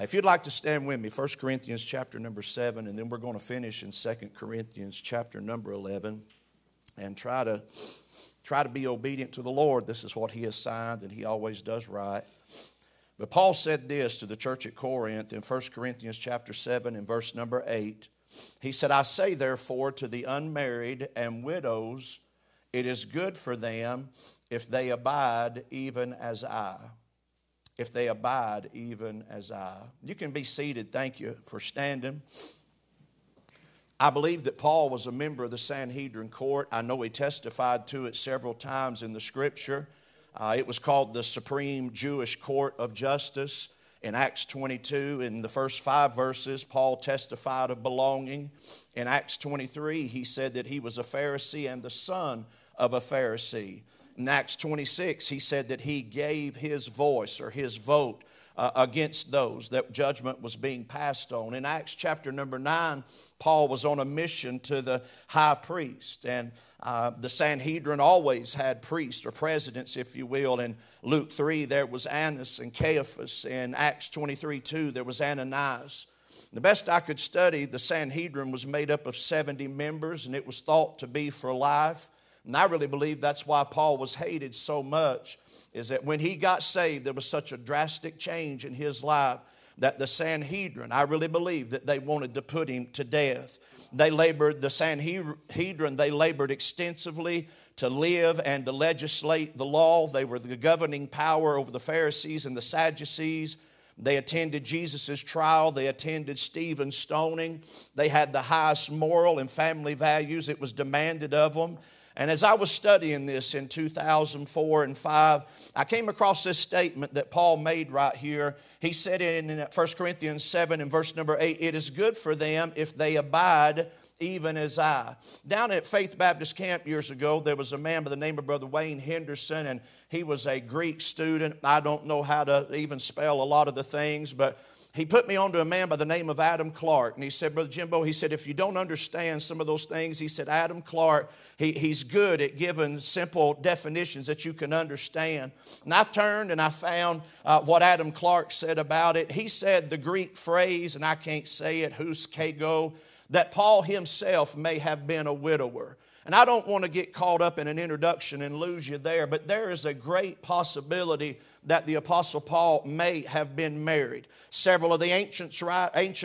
If you'd like to stand with me, 1 Corinthians chapter number 7, and then we're going to finish in 2 Corinthians chapter number 11 and try to try to be obedient to the Lord. This is what he has signed, and he always does right. But Paul said this to the church at Corinth in 1 Corinthians chapter 7 and verse number 8. He said, I say therefore to the unmarried and widows, it is good for them if they abide even as I if they abide even as I. You can be seated. Thank you for standing. I believe that Paul was a member of the Sanhedrin court. I know he testified to it several times in the scripture. Uh, it was called the Supreme Jewish Court of Justice. In Acts 22, in the first five verses, Paul testified of belonging. In Acts 23, he said that he was a Pharisee and the son of a Pharisee. In Acts 26, he said that he gave his voice or his vote uh, against those that judgment was being passed on. In Acts chapter number 9, Paul was on a mission to the high priest, and uh, the Sanhedrin always had priests or presidents, if you will. In Luke 3, there was Annas and Caiaphas. In Acts 23 2, there was Ananias. The best I could study, the Sanhedrin was made up of 70 members, and it was thought to be for life. And I really believe that's why Paul was hated so much, is that when he got saved, there was such a drastic change in his life that the Sanhedrin, I really believe that they wanted to put him to death. They labored, the Sanhedrin, they labored extensively to live and to legislate the law. They were the governing power over the Pharisees and the Sadducees. They attended Jesus' trial. They attended Stephen's stoning. They had the highest moral and family values. It was demanded of them. And as I was studying this in 2004 and 5, I came across this statement that Paul made right here. He said in 1 Corinthians 7 and verse number 8, It is good for them if they abide even as I. Down at Faith Baptist Camp years ago, there was a man by the name of Brother Wayne Henderson, and he was a Greek student. I don't know how to even spell a lot of the things, but he put me onto a man by the name of Adam Clarke. And he said, Brother Jimbo, he said, if you don't understand some of those things, he said, Adam Clarke, he, he's good at giving simple definitions that you can understand. And I turned and I found uh, what Adam Clarke said about it. He said the Greek phrase, and I can't say it, hus kago, that Paul himself may have been a widower. And I don't want to get caught up in an introduction and lose you there, but there is a great possibility that the Apostle Paul may have been married. Several of the ancient,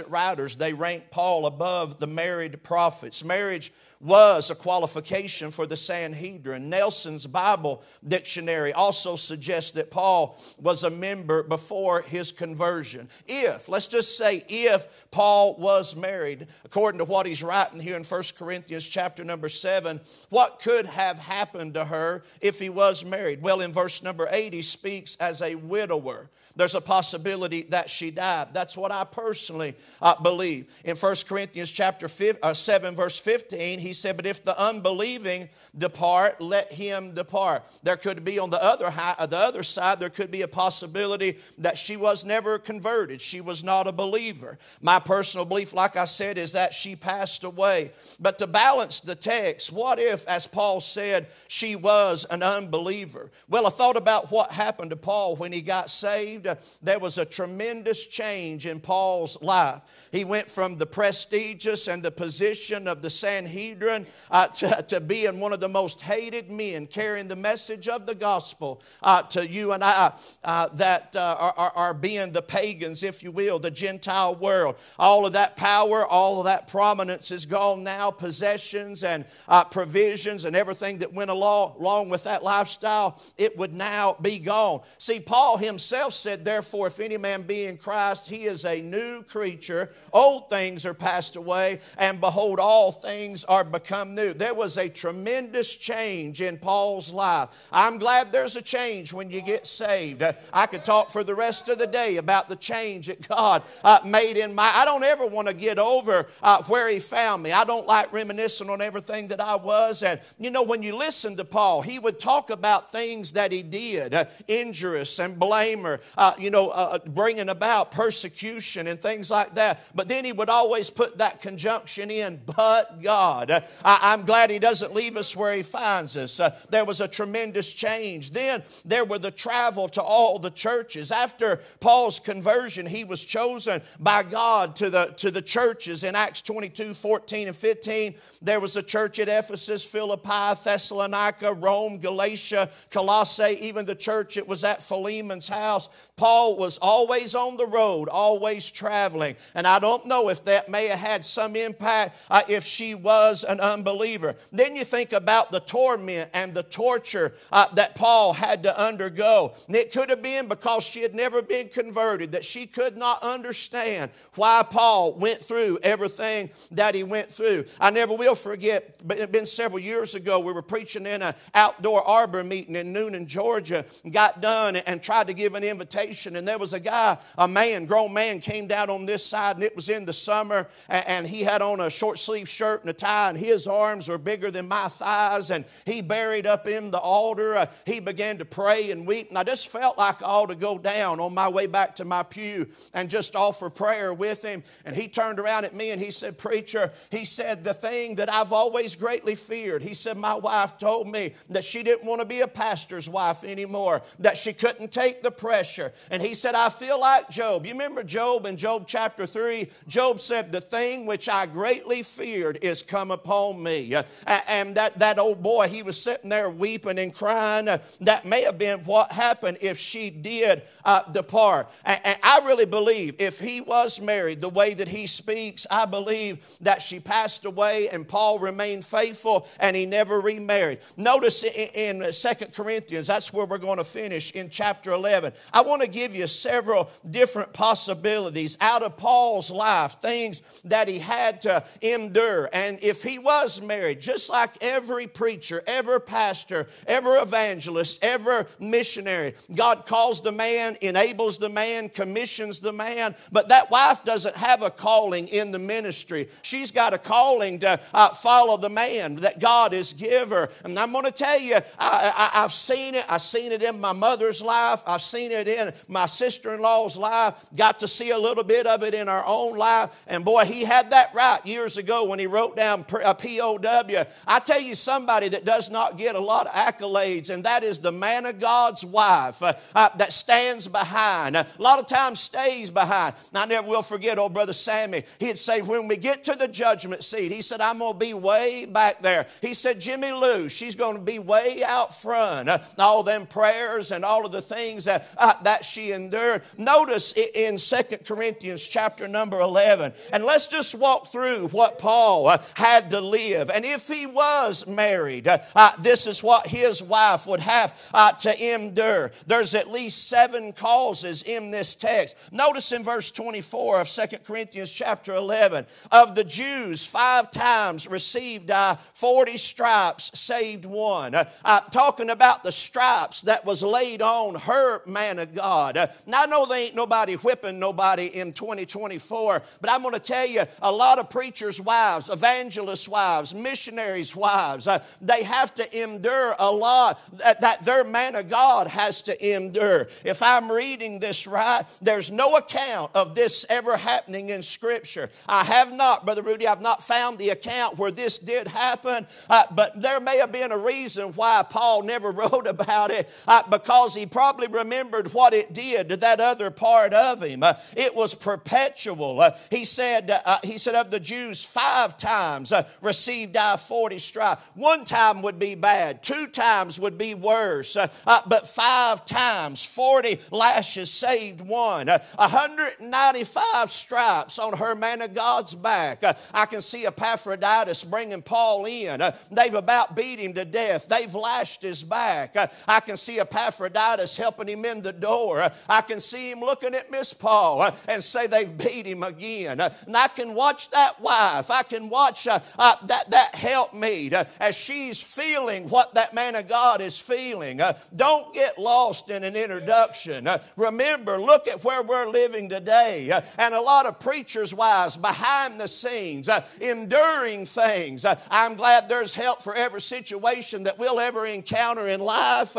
writers, they rank Paul above the married prophets. Marriage was a qualification for the Sanhedrin. Nelson's Bible dictionary also suggests that Paul was a member before his conversion. If, let's just say, if Paul was married, according to what he's writing here in 1 Corinthians chapter number 7, what could have happened to her if he was married? Well, in verse number 8, he speaks as a widower there's a possibility that she died. That's what I personally uh, believe. In 1 Corinthians chapter 5, uh, 7, verse 15, he said, But if the unbelieving depart, let him depart. There could be on the other, high, uh, the other side, there could be a possibility that she was never converted. She was not a believer. My personal belief, like I said, is that she passed away. But to balance the text, what if, as Paul said, she was an unbeliever? Well, I thought about what happened to Paul when he got saved there was a tremendous change in Paul's life. He went from the prestigious and the position of the Sanhedrin uh, to, to being one of the most hated men, carrying the message of the gospel uh, to you and I uh, that uh, are, are being the pagans, if you will, the Gentile world. All of that power, all of that prominence is gone now. Possessions and uh, provisions and everything that went along, along with that lifestyle, it would now be gone. See, Paul himself said, Therefore, if any man be in Christ, he is a new creature. Old things are passed away, and behold, all things are become new. There was a tremendous change in Paul's life. I'm glad there's a change when you get saved. I could talk for the rest of the day about the change that God uh, made in my. I don't ever want to get over uh, where He found me. I don't like reminiscing on everything that I was. And you know, when you listen to Paul, he would talk about things that he did, uh, injurious and blamer, uh, you know, uh, bringing about persecution and things like that. But then he would always put that conjunction in, but God. I, am glad he doesn't leave us where he finds us. Uh, there was a tremendous change. Then there were the travel to all the churches. After Paul's conversion, he was chosen by God to the, to the churches in Acts 22 14 and 15. There was a church at Ephesus, Philippi, Thessalonica, Rome, Galatia, Colossae, even the church that was at Philemon's house. Paul was always on the road, always traveling. And I don't know if that may have had some impact uh, if she was an unbeliever. Then you think about the torment and the torture uh, that Paul had to undergo. And it could have been because she had never been converted, that she could not understand why Paul went through everything that he went through. I never will forget, it's been several years ago, we were preaching in an outdoor arbor meeting in Newnan, Georgia, got done and tried to give an invitation. And there was a guy, a man, grown man, came down on this side, and it was in the summer, and he had on a short sleeve shirt and a tie, and his arms were bigger than my thighs, and he buried up in the altar. Uh, he began to pray and weep, and I just felt like I ought to go down on my way back to my pew and just offer prayer with him. And he turned around at me and he said, Preacher, he said, the thing that I've always greatly feared. He said, My wife told me that she didn't want to be a pastor's wife anymore, that she couldn't take the pressure. And he said, I feel like Job. You remember Job in Job chapter 3? Job said, The thing which I greatly feared is come upon me. And that, that old boy, he was sitting there weeping and crying. That may have been what happened if she did uh, depart. And, and I really believe if he was married the way that he speaks, I believe that she passed away and Paul remained faithful and he never remarried. Notice in, in 2 Corinthians, that's where we're going to finish in chapter 11. I want to give you several different possibilities out of Paul's life, things that he had to endure. And if he was married, just like every preacher, every pastor, every evangelist, every missionary, God calls the man enables the man, commissions the man, but that wife doesn't have a calling in the ministry. She's got a calling to uh, follow the man that God has given her. And I'm going to tell you, I, have seen it. I've seen it in my mother's life. I've seen it in my sister in law's life. Got to see a little bit of it in our own life. And boy, he had that right years ago when he wrote down a POW. I tell you, somebody that does not get a lot of accolades, and that is the man of God's wife uh, uh, that stands behind. A lot of times stays behind. And I never will forget old brother Sammy. He'd say, when we get to the judgment seat, he said, I'm going to be way back there. He said, Jimmy Lou, she's going to be way out front. Uh, all them prayers and all of the things that, uh, that she endured. Notice in Second Corinthians chapter number 11, and let's just walk through what Paul uh, had to live. And if he was married, uh, uh, this is what his wife would have uh, to endure. There's at least seven causes in this text. Notice in verse 24 of Second Corinthians chapter 11, of the Jews, five times received I 40 stripes, saved one. Uh, uh, talking about the stripes that was laid on her man of God. Uh, now I know there ain't nobody whipping nobody in 2024, but I'm going to tell you a lot of preachers' wives, evangelists' wives, missionaries' wives, uh, they have to endure a lot that, that their man of God has to endure. If I'm reading this right, there's no account of this ever happening in Scripture. I have not, Brother Rudy, I've not found the account where this did happen, uh, but there may have been a reason why Paul never wrote about it uh, because he probably remembered what it did to that other part of him. Uh, it was perpetual. Uh, he said, uh, he said of the Jews, five times received I 40 stripes. One time would be bad, two times would be worse, but five times, 40 lashes saved one. Uh, 195 stripes on her man of God's back. I can see Epaphroditus bringing Paul in. They've about beat him to death. They've lashed his back. I can see Epaphroditus helping him in the door. Uh, I can see him looking at Miss Paul uh, and say they've beat him again. and I can watch that wife. I can watch that, that helpmeet as she's feeling what that man of God is feeling. don't get lost in an introduction. Uh, remember, look at where we're living today. Uh, and a lot of preachers' wives behind the scenes, uh, enduring things. I'm glad there's help for every situation that we'll ever encounter in life.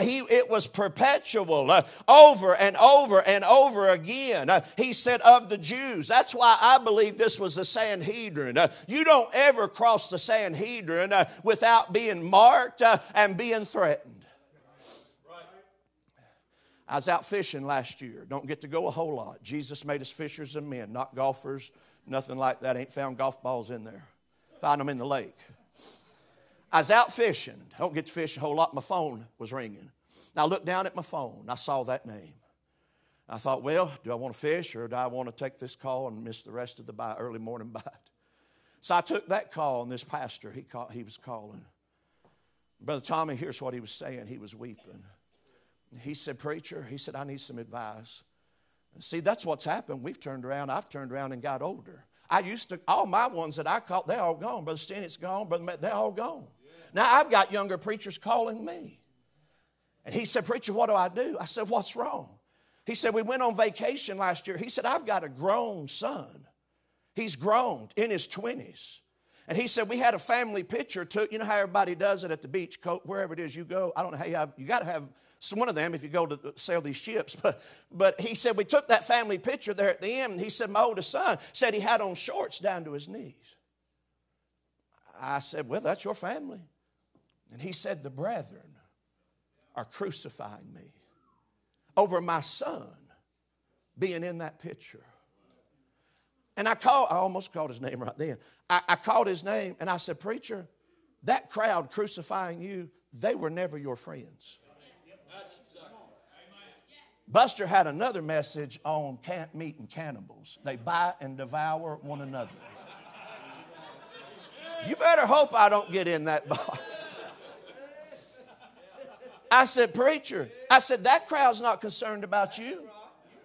He, it was perpetual. Over and over and over again. Uh, he said, Of the Jews. That's why I believe this was the Sanhedrin. Uh, you don't ever cross the Sanhedrin uh, without being marked uh, and being threatened. I was out fishing last year. Don't get to go a whole lot. Jesus made us fishers of men, not golfers, nothing like that. Ain't found golf balls in there. Find them in the lake. I was out fishing. Don't get to fish a whole lot. My phone was ringing. I looked down at my phone. I saw that name. I thought, well, do I want to fish or do I want to take this call and miss the rest of the bite, early morning bite? So I took that call, and this pastor, he, called, he was calling. Brother Tommy, here's what he was saying. He was weeping. He said, Preacher, he said, I need some advice. See, that's what's happened. We've turned around. I've turned around and got older. I used to, all my ones that I caught, they're all gone. Brother Stennett's gone. Brother Matt, they're all gone. Now I've got younger preachers calling me. And he said, Preacher, what do I do? I said, What's wrong? He said, We went on vacation last year. He said, I've got a grown son. He's grown in his 20s. And he said, We had a family picture took. You know how everybody does it at the beach, wherever it is you go. I don't know how you have, you got to have one of them if you go to sail these ships. But, but he said, we took that family picture there at the end. He said, my oldest son said he had on shorts down to his knees. I said, well, that's your family. And he said, the brethren are crucifying me over my son being in that picture. And I called, I almost called his name right then. I, I called his name and I said, Preacher, that crowd crucifying you, they were never your friends. Buster had another message on camp meat and cannibals. They bite and devour one another. You better hope I don't get in that box. I said, Preacher, I said, that crowd's not concerned about you.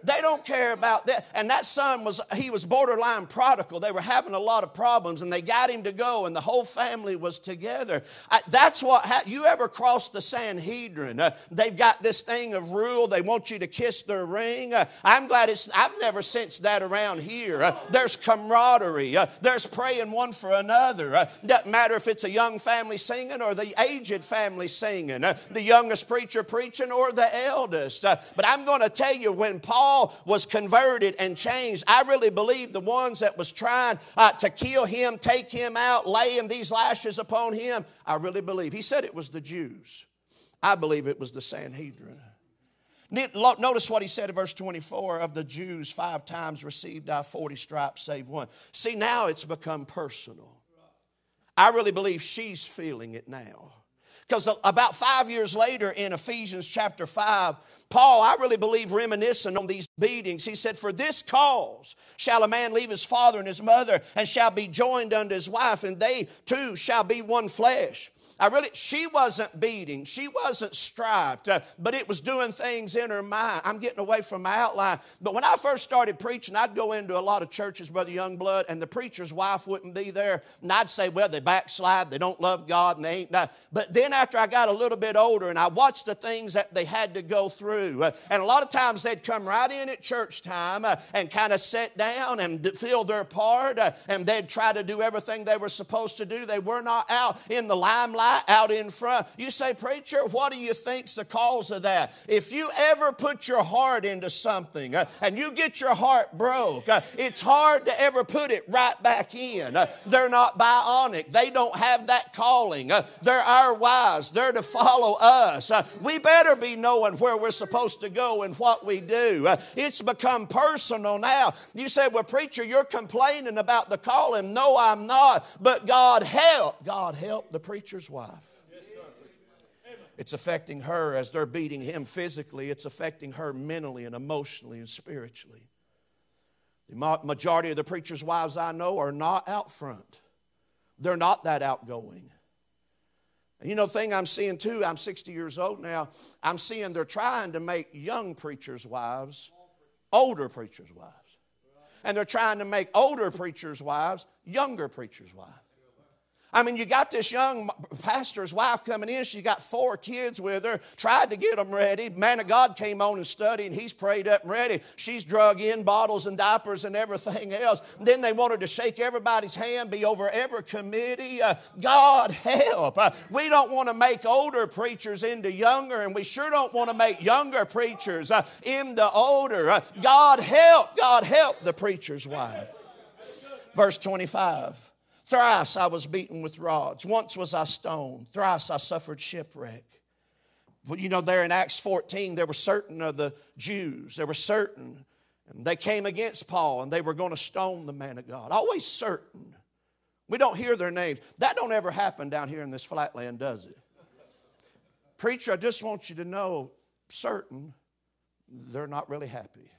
They don't care about that. And that son was, he was borderline prodigal. They were having a lot of problems and they got him to go and the whole family was together. I, that's what, you ever cross the Sanhedrin? Uh, they've got this thing of rule. They want you to kiss their ring. Uh, I'm glad it's, I've never sensed that around here. Uh, there's camaraderie. Uh, there's praying one for another. Uh, doesn't matter if it's a young family singing or the aged family singing, uh, the youngest preacher preaching or the eldest. but I'm going to tell you when Paul Paul was converted and changed, I really believe the ones that was trying uh, to kill him, take him out, lay him these lashes upon him, I really believe. He said it was the Jews. I believe it was the Sanhedrin. Notice what he said in verse 24 of the Jews, five times received I 40 stripes, save one. See, now it's become personal. I really believe she's feeling it now. Because about five years later in Ephesians chapter 5, Paul, I really believe, reminiscing on these beatings, he said, For this cause shall a man leave his father and his mother and shall be joined unto his wife, and they two shall be one flesh. I really, she wasn't beating, she wasn't striped, uh, but it was doing things in her mind. I'm getting away from my outline. But when I first started preaching, I'd go into a lot of churches, Brother Youngblood, and the preacher's wife wouldn't be there. And I'd say, well, they backslide, they don't love God, and they ain't. Not. But then after I got a little bit older and I watched the things that they had to go through, uh, and a lot of times they'd come right in at church time uh, and kind of sit down and fill their part, uh, and they'd try to do everything they were supposed to do. They were not out in the limelight out in front. You say, Preacher, what do you think's the cause of that? If you ever put your heart into something uh, and you get your heart broke, uh, it's hard to ever put it right back in. Uh, they're not bionic, they don't have that calling. Uh, they're our wives, they're to follow us. Uh, we better be knowing where we're supposed to go and what we do. Uh, it's become personal now. You say, Well, preacher, you're complaining about the calling. No, I'm not. But God help. God help the preacher's wife. It's affecting her as they're beating him physically, it's affecting her mentally and emotionally and spiritually. The majority of the preachers' wives I know are not out front, they're not that outgoing. And you know, the thing I'm seeing too, I'm 60 years old now, I'm seeing they're trying to make young preachers' wives older preachers' wives. And they're trying to make older preachers' wives younger preachers' wives. I mean, you got this young pastor's wife coming in. She got four kids with her, tried to get them ready. Man of God came on and studied, and he's prayed up and ready. She's drug in bottles and diapers and everything else. Then they wanted to shake everybody's hand, be over every committee. Uh, God help. Uh, we don't want to make older preachers into younger, and we sure don't want to make younger preachers uh, into older. Uh, God help, God help the preacher's wife. Verse 25. Thrice I was beaten with rods. Once was I stoned. Thrice I suffered shipwreck. Well, you know, there in Acts 14, there were certain of the Jews, there were certain, and they came against Paul and they were going to stone the man of God. Always certain. We don't hear their names. That don't ever happen down here in this flatland, does it? Preacher, I just want you to know, certain, they're not really happy.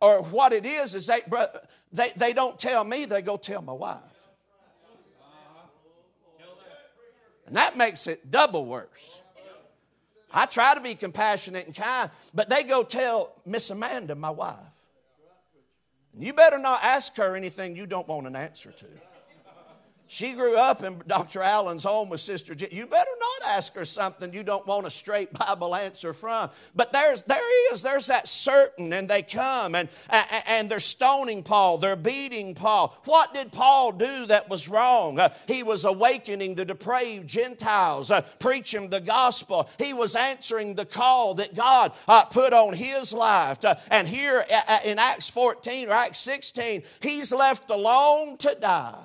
Or what it is, is they, they, they don't tell me, they go tell my wife. And that makes it double worse. I try to be compassionate and kind, but they go tell Miss Amanda, my wife. And you better not ask her anything you don't want an answer to. She grew up in Dr. Allen's home with Sister Jen. You better not ask her something you don't want a straight Bible answer from. But there's, there is, there's that certain, and they come and, and they're stoning Paul, they're beating Paul. What did Paul do that was wrong? Uh, he was awakening the depraved Gentiles, uh, preaching the gospel. He was answering the call that God uh, put on his life. Uh, and here uh, in Acts 14 or Acts 16, he's left alone to die.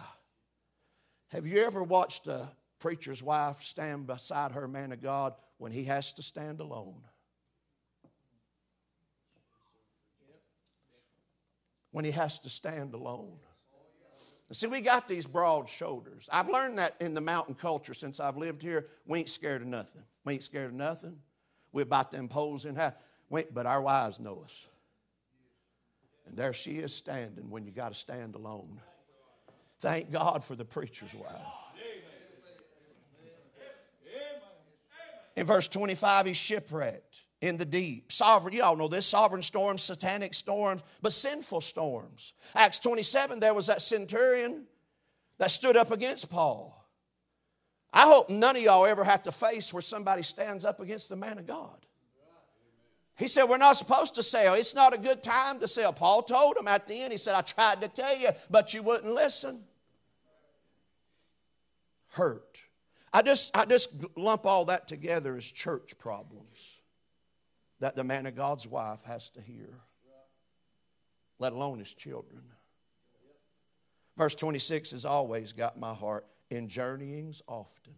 Have you ever watched a preacher's wife stand beside her man of God when he has to stand alone? When he has to stand alone. See, we got these broad shoulders. I've learned that in the mountain culture since I've lived here. We ain't scared of nothing. We ain't scared of nothing. We're about them poles in half. But our wives know us. And there she is standing when you got to stand alone. Thank God for the preacher's wife. In verse 25, he's shipwrecked in the deep. Sovereign, you all know this sovereign storms, satanic storms, but sinful storms. Acts 27, there was that centurion that stood up against Paul. I hope none of y'all ever have to face where somebody stands up against the man of God. He said, We're not supposed to sell. It's not a good time to sell. Paul told him at the end, He said, I tried to tell you, but you wouldn't listen hurt. I just, I just lump all that together as church problems that the man of God's wife has to hear, let alone his children. Verse 26 has always got my heart in journeyings often.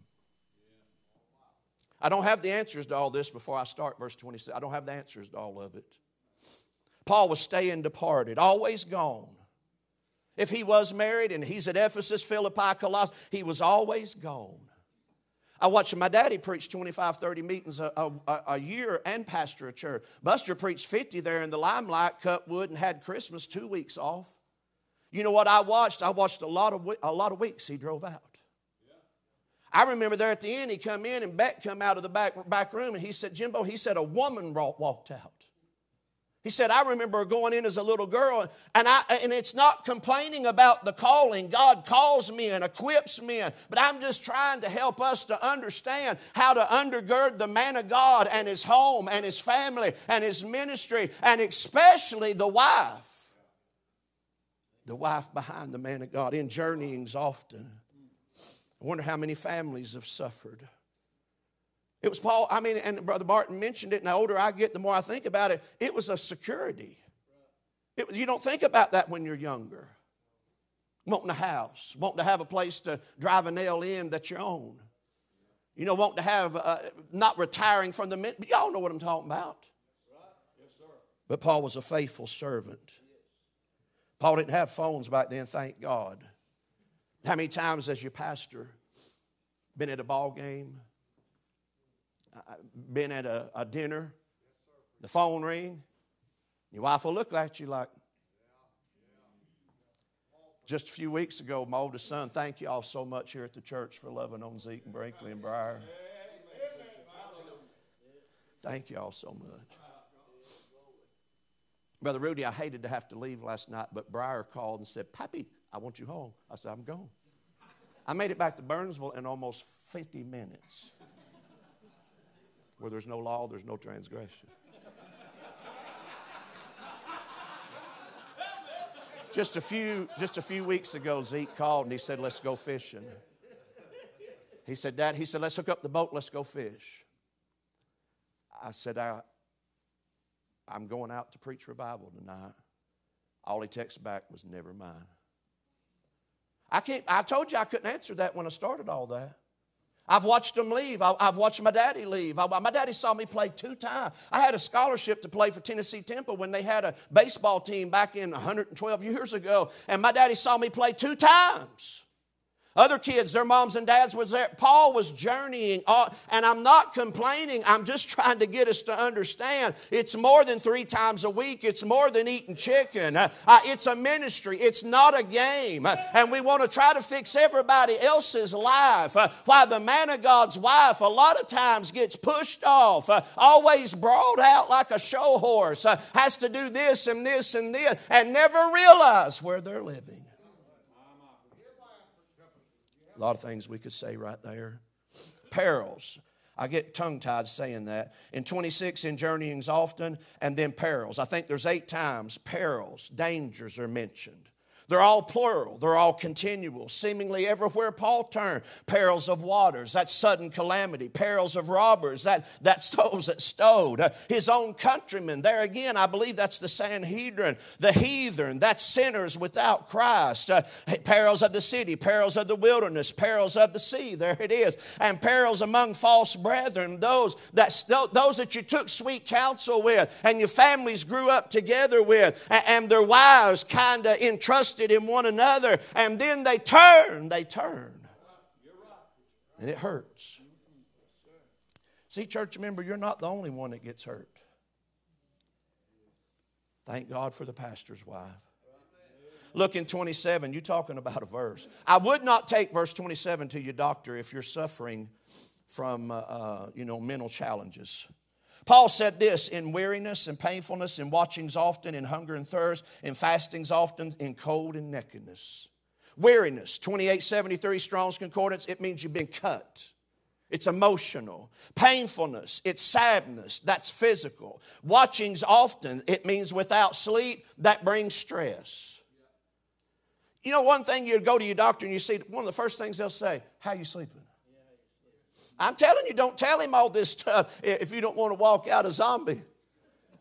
I don't have the answers to all this before I start verse 26. I don't have the answers to all of it. Paul was staying departed, always gone. If he was married and he's at Ephesus, Philippi, Colossae, he was always gone. I watched my daddy preach 25, 30 meetings a, a, a, year and pastor a church. Buster preached 50 there in the limelight, cut wood, and had Christmas two weeks off. You know what I watched? I watched a lot of, a lot of weeks he drove out. I remember there at the end, he come in and Beck come out of the back, back room and he said, Jimbo, he said a woman walked out. He said, I remember going in as a little girl, and, I, and it's not complaining about the calling. God calls men, equips men, but I'm just trying to help us to understand how to undergird the man of God and his home and his family and his ministry, and especially the wife. The wife behind the man of God in journeyings often. I wonder how many families have suffered. It was Paul, I mean, and Brother Barton mentioned it, and the older I get, the more I think about it. It was a security. It, you don't think about that when you're younger. Wanting a house, wanting to have a place to drive a nail in that you own. You know, wanting to have, uh, not retiring from the, but y'all know what I'm talking about. But Paul was a faithful servant. Paul didn't have phones back then, thank God. How many times has your pastor been at a ball game, been at a, a dinner, the phone ring, your wife will look at you like, just a few weeks ago, my oldest son, thank you all so much here at the church for loving on Zeke and Brinkley and Briar. Thank you all so much. Brother Rudy, I hated to have to leave last night, but Briar called and said, Pappy, I want you home. I said, I'm gone. I made it back to Burnsville in almost 50 minutes. Where there's no law, there's no transgression. Just a few, just a few weeks ago, Zeke called and he said, Let's go fishing. He said, Dad, he said, Let's hook up the boat, let's go fish. I said, I, I'm going out to preach revival tonight. All he texted back was, Never mind. I, can't, I told you I couldn't answer that when I started all that. I've watched them leave. I've watched my daddy leave. My daddy saw me play two times. I had a scholarship to play for Tennessee Temple when they had a baseball team back in 112 years ago, and my daddy saw me play two times. Other kids, their moms and dads was there. Paul was journeying, uh, and I'm not complaining. I'm just trying to get us to understand it's more than three times a week. It's more than eating chicken. Uh, uh, it's a ministry. It's not a game. Uh, and we want to try to fix everybody else's life. While the man of God's wife, a lot of times gets pushed off, always brought out like a show horse, has to do this and this and this, and never realize where they're living. A lot of things we could say right there. Perils. I get tongue tied saying that. In 26, in journeyings often, and then perils. I think there's eight times perils, dangers are mentioned. They're all plural, they're all continual. Seemingly everywhere Paul turned, perils of waters, that's sudden calamity, perils of robbers, that, that's those that stowed. Uh, his own countrymen, there again, I believe that's the Sanhedrin, the heathen, that's sinners without Christ. Uh, perils of the city, perils of the wilderness, perils of the sea, there it is. And perils among false brethren, those that, those that you took sweet counsel with and your families grew up together with, and, and their wives kind of entrusted in one another, and then they turn, they turn. And it hurts. See, church member, you're not the only one that gets hurt. Thank God for the pastor's wife. Look in 27, you're talking about a verse. I would not take verse 27 to your doctor if you're suffering from, uh, uh, you know, mental challenges. Paul said this in weariness and painfulness, in watchings often, in hunger and thirst, in fastings often, in cold and nakedness. Weariness, 2873 Strong's Concordance, it means you've been cut. It's emotional. Painfulness, it's sadness, that's physical. Watchings often, it means without sleep, that brings stress. You know, one thing you'd go to your doctor and you see, one of the first things they'll say, How you sleeping? I'm telling you, don't tell him all this stuff if you don't want to walk out a zombie.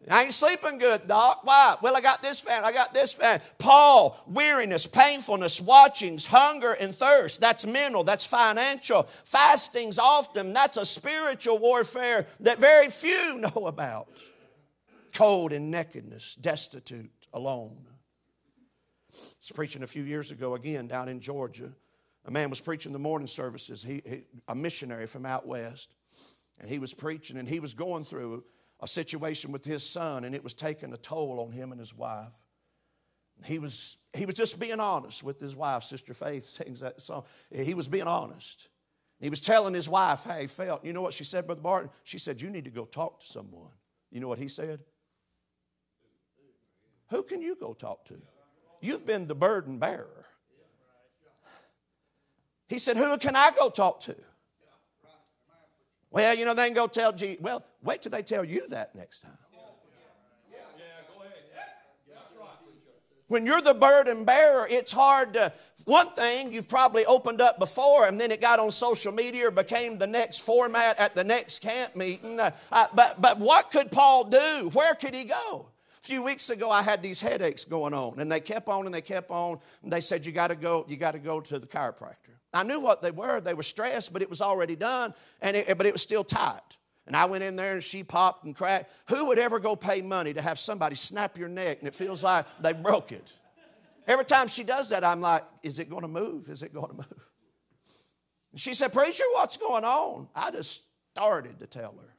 I ain't sleeping good, doc. Why? Well, I got this fan. I got this fan. Paul, weariness, painfulness, watchings, hunger, and thirst. That's mental. That's financial. Fastings often. That's a spiritual warfare that very few know about. Cold and nakedness, destitute, alone. I was preaching a few years ago again down in Georgia. A man was preaching the morning services, he, he, a missionary from out west, and he was preaching and he was going through a situation with his son, and it was taking a toll on him and his wife. He was, he was just being honest with his wife, Sister Faith sings that song. He was being honest. He was telling his wife how he felt. You know what she said, Brother Barton? She said, You need to go talk to someone. You know what he said? Who can you go talk to? You've been the burden bearer. He said, Who can I go talk to? Well, you know, they can go tell Jesus. Well, wait till they tell you that next time. When you're the burden bearer, it's hard to. One thing you've probably opened up before, and then it got on social media or became the next format at the next camp meeting. Uh, but, but what could Paul do? Where could he go? A few weeks ago, I had these headaches going on, and they kept on and they kept on. And they said, "You got to go. You got to go to the chiropractor." I knew what they were. They were stressed, but it was already done, and it, but it was still tight. And I went in there and she popped and cracked. Who would ever go pay money to have somebody snap your neck and it feels like they broke it? Every time she does that, I'm like, is it going to move? Is it going to move? And she said, Preacher, what's going on? I just started to tell her.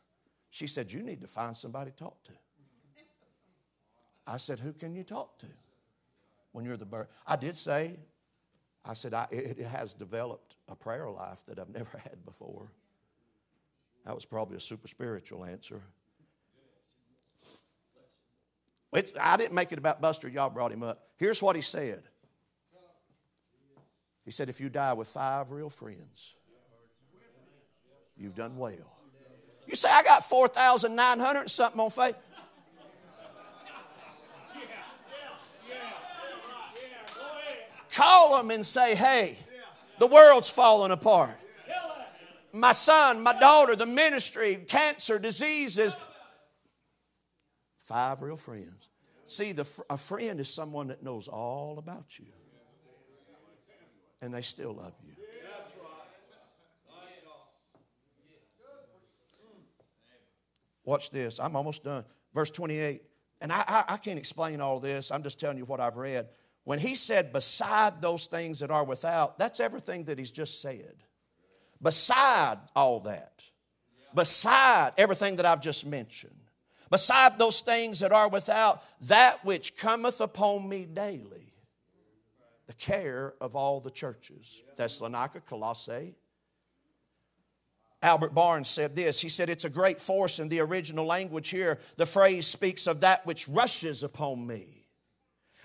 She said, You need to find somebody to talk to. I said, Who can you talk to when you're the bird? I did say, I said, I, it has developed a prayer life that I've never had before. That was probably a super spiritual answer. It's, I didn't make it about Buster, y'all brought him up. Here's what he said He said, if you die with five real friends, you've done well. You say, I got 4,900 something on faith. Call them and say, hey, the world's falling apart. My son, my daughter, the ministry, cancer, diseases. Five real friends. See, the, a friend is someone that knows all about you, and they still love you. Watch this. I'm almost done. Verse 28. And I, I, I, can't explain all this. I'm just telling you what I've read. When he said, beside those things that are without, that's everything that he's just said. Beside all that, beside everything that I've just mentioned, beside those things that are without, that which cometh upon me daily, the care of all the churches Thessalonica, Colossae, Albert Barnes said this. He said, It's a great force in the original language here. The phrase speaks of that which rushes upon me,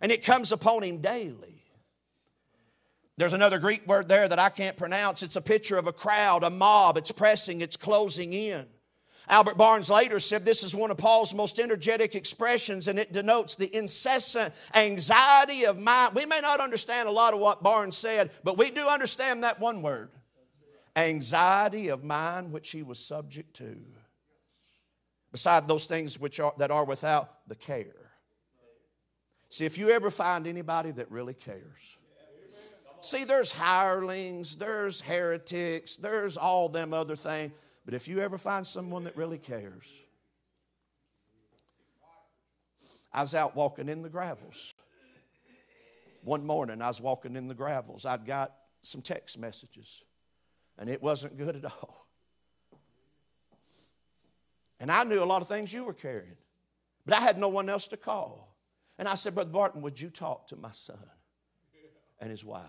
and it comes upon him daily. There's another Greek word there that I can't pronounce. It's a picture of a crowd, a mob. It's pressing, it's closing in. Albert Barnes later said this is one of Paul's most energetic expressions, and it denotes the incessant anxiety of mind. We may not understand a lot of what Barnes said, but we do understand that one word anxiety of mind which he was subject to. Beside those things which are, that are without the care. See, if you ever find anybody that really cares, see, there's hirelings, there's heretics, there's all them other things, but if you ever find someone that really cares, I was out walking in the gravels. One morning, I was walking in the gravels. I'd got some text messages and it wasn't good at all. And I knew a lot of things you were carrying, but I had no one else to call. And I said, Brother Barton, would you talk to my son and his wife?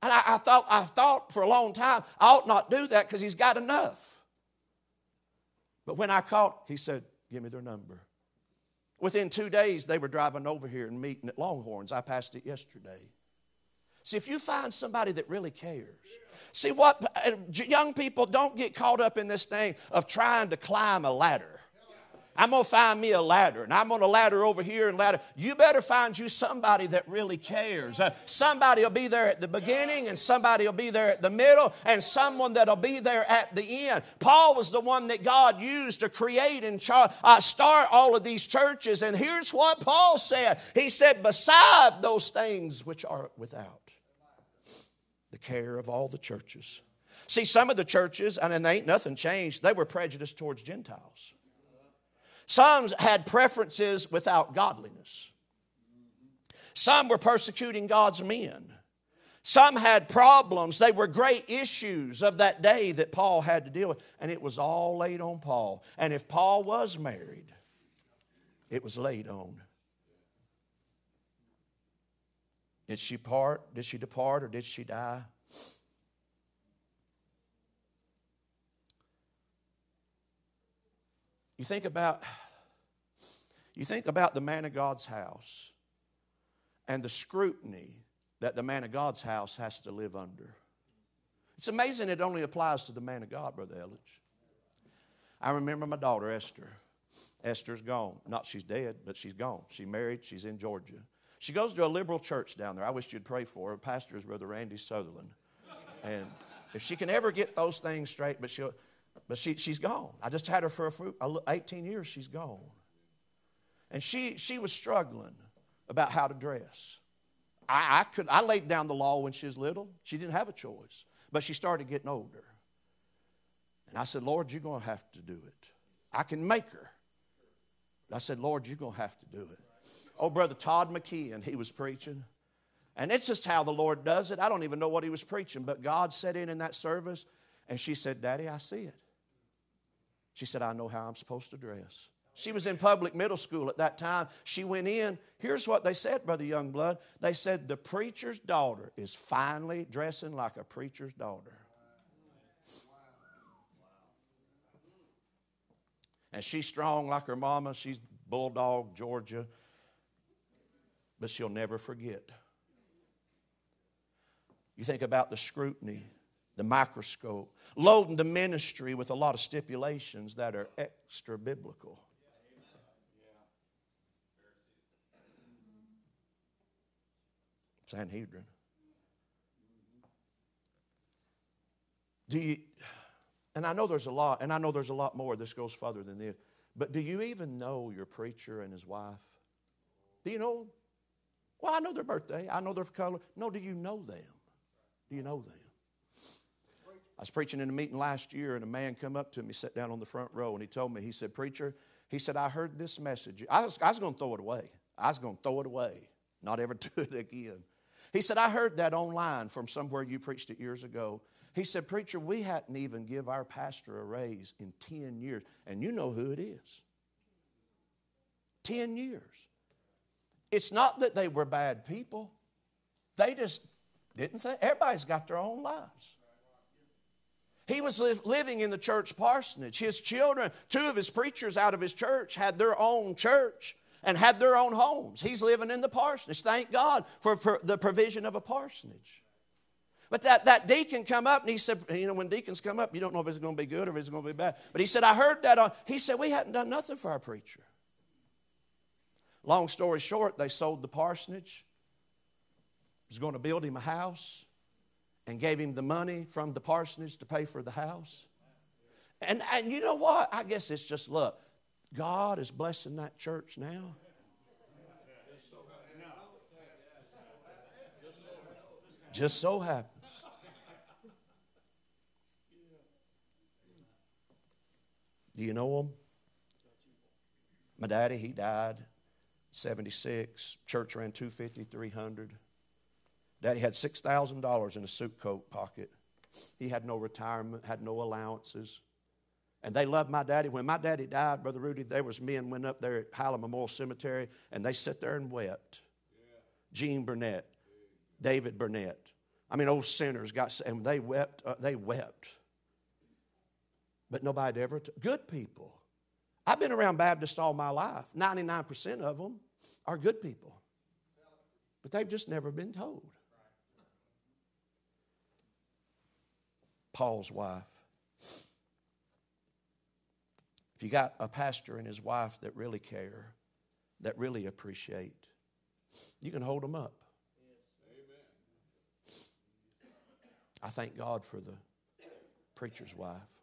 And I, I thought, I thought for a long time, I ought not do that because he's got enough. But when I called, he said, Give me their number. Within two days, they were driving over here and meeting at Longhorns. I passed it yesterday. See, if you find somebody that really cares, See what uh, young people don't get caught up in this thing of trying to climb a ladder. I'm going to find me a ladder and I'm going to ladder over here and ladder. You better find you somebody that really cares. Uh, somebody will be there at the beginning and somebody will be there at the middle and someone that'll be there at the end. Paul was the one that God used to create and char- uh, start all of these churches. And here's what Paul said He said, Beside those things which are without the care of all the churches. See, some of the churches, and ain't nothing changed, they were prejudiced towards Gentiles. Some had preferences without godliness. Some were persecuting God's men. Some had problems. They were great issues of that day that Paul had to deal with. And it was all laid on Paul. And if Paul was married, it was laid on Did she part? Did she depart or did she die? You think about you think about the man of God's house and the scrutiny that the man of God's house has to live under. It's amazing it only applies to the man of God, Brother Elledge. I remember my daughter Esther. Esther's gone. Not she's dead, but she's gone. She married, she's in Georgia. She goes to a liberal church down there. I wish you'd pray for her. Pastor is Brother Randy Sutherland. And if she can ever get those things straight, but, she'll, but she, she's gone. I just had her for a, 18 years, she's gone. And she, she was struggling about how to dress. I, I, could, I laid down the law when she was little. She didn't have a choice. But she started getting older. And I said, Lord, you're going to have to do it. I can make her. I said, Lord, you're going to have to do it. Oh, Brother Todd McKeon, he was preaching. And it's just how the Lord does it. I don't even know what he was preaching, but God set in in that service, and she said, Daddy, I see it. She said, I know how I'm supposed to dress. She was in public middle school at that time. She went in. Here's what they said, Brother Youngblood. They said, The preacher's daughter is finally dressing like a preacher's daughter. And she's strong like her mama. She's Bulldog, Georgia but she'll never forget. You think about the scrutiny, the microscope, loading the ministry with a lot of stipulations that are extra biblical. Sanhedrin. Do you, and I know there's a lot, and I know there's a lot more. This goes further than this. But do you even know your preacher and his wife? Do you know? Well, I know their birthday. I know their color. No, do you know them? Do you know them? I was preaching in a meeting last year, and a man come up to me, sat down on the front row, and he told me, he said, Preacher, he said, I heard this message. I was, I was going to throw it away. I was going to throw it away, not ever do it again. He said, I heard that online from somewhere you preached it years ago. He said, Preacher, we hadn't even give our pastor a raise in 10 years. And you know who it is. 10 years. It's not that they were bad people. They just didn't think. Everybody's got their own lives. He was li- living in the church parsonage. His children, two of his preachers out of his church, had their own church and had their own homes. He's living in the parsonage. Thank God for, for the provision of a parsonage. But that, that deacon come up and he said, you know, when deacons come up, you don't know if it's going to be good or if it's going to be bad. But he said, I heard that on, he said, we hadn't done nothing for our preacher. Long story short, they sold the parsonage, was going to build him a house, and gave him the money from the parsonage to pay for the house. And, and you know what? I guess it's just luck. God is blessing that church now. Just so happens. Do you know him? My daddy, he died 76. Church ran 250, 300. Daddy had $6,000 in a suit coat pocket. He had no retirement, had no allowances. And they loved my daddy. When my daddy died, Brother Rudy, there was men went up there at Highland Memorial Cemetery and they sat there and wept. Gene Burnett, David Burnett. I mean, old sinners got, and they wept, uh, they wept. But nobody ever, t- good people. I've been around Baptists all my life. 99% of them are good people. But they've just never been told. Paul's wife. If you got a pastor and his wife that really care, that really appreciate, you can hold them up. I thank God for the preacher's wife.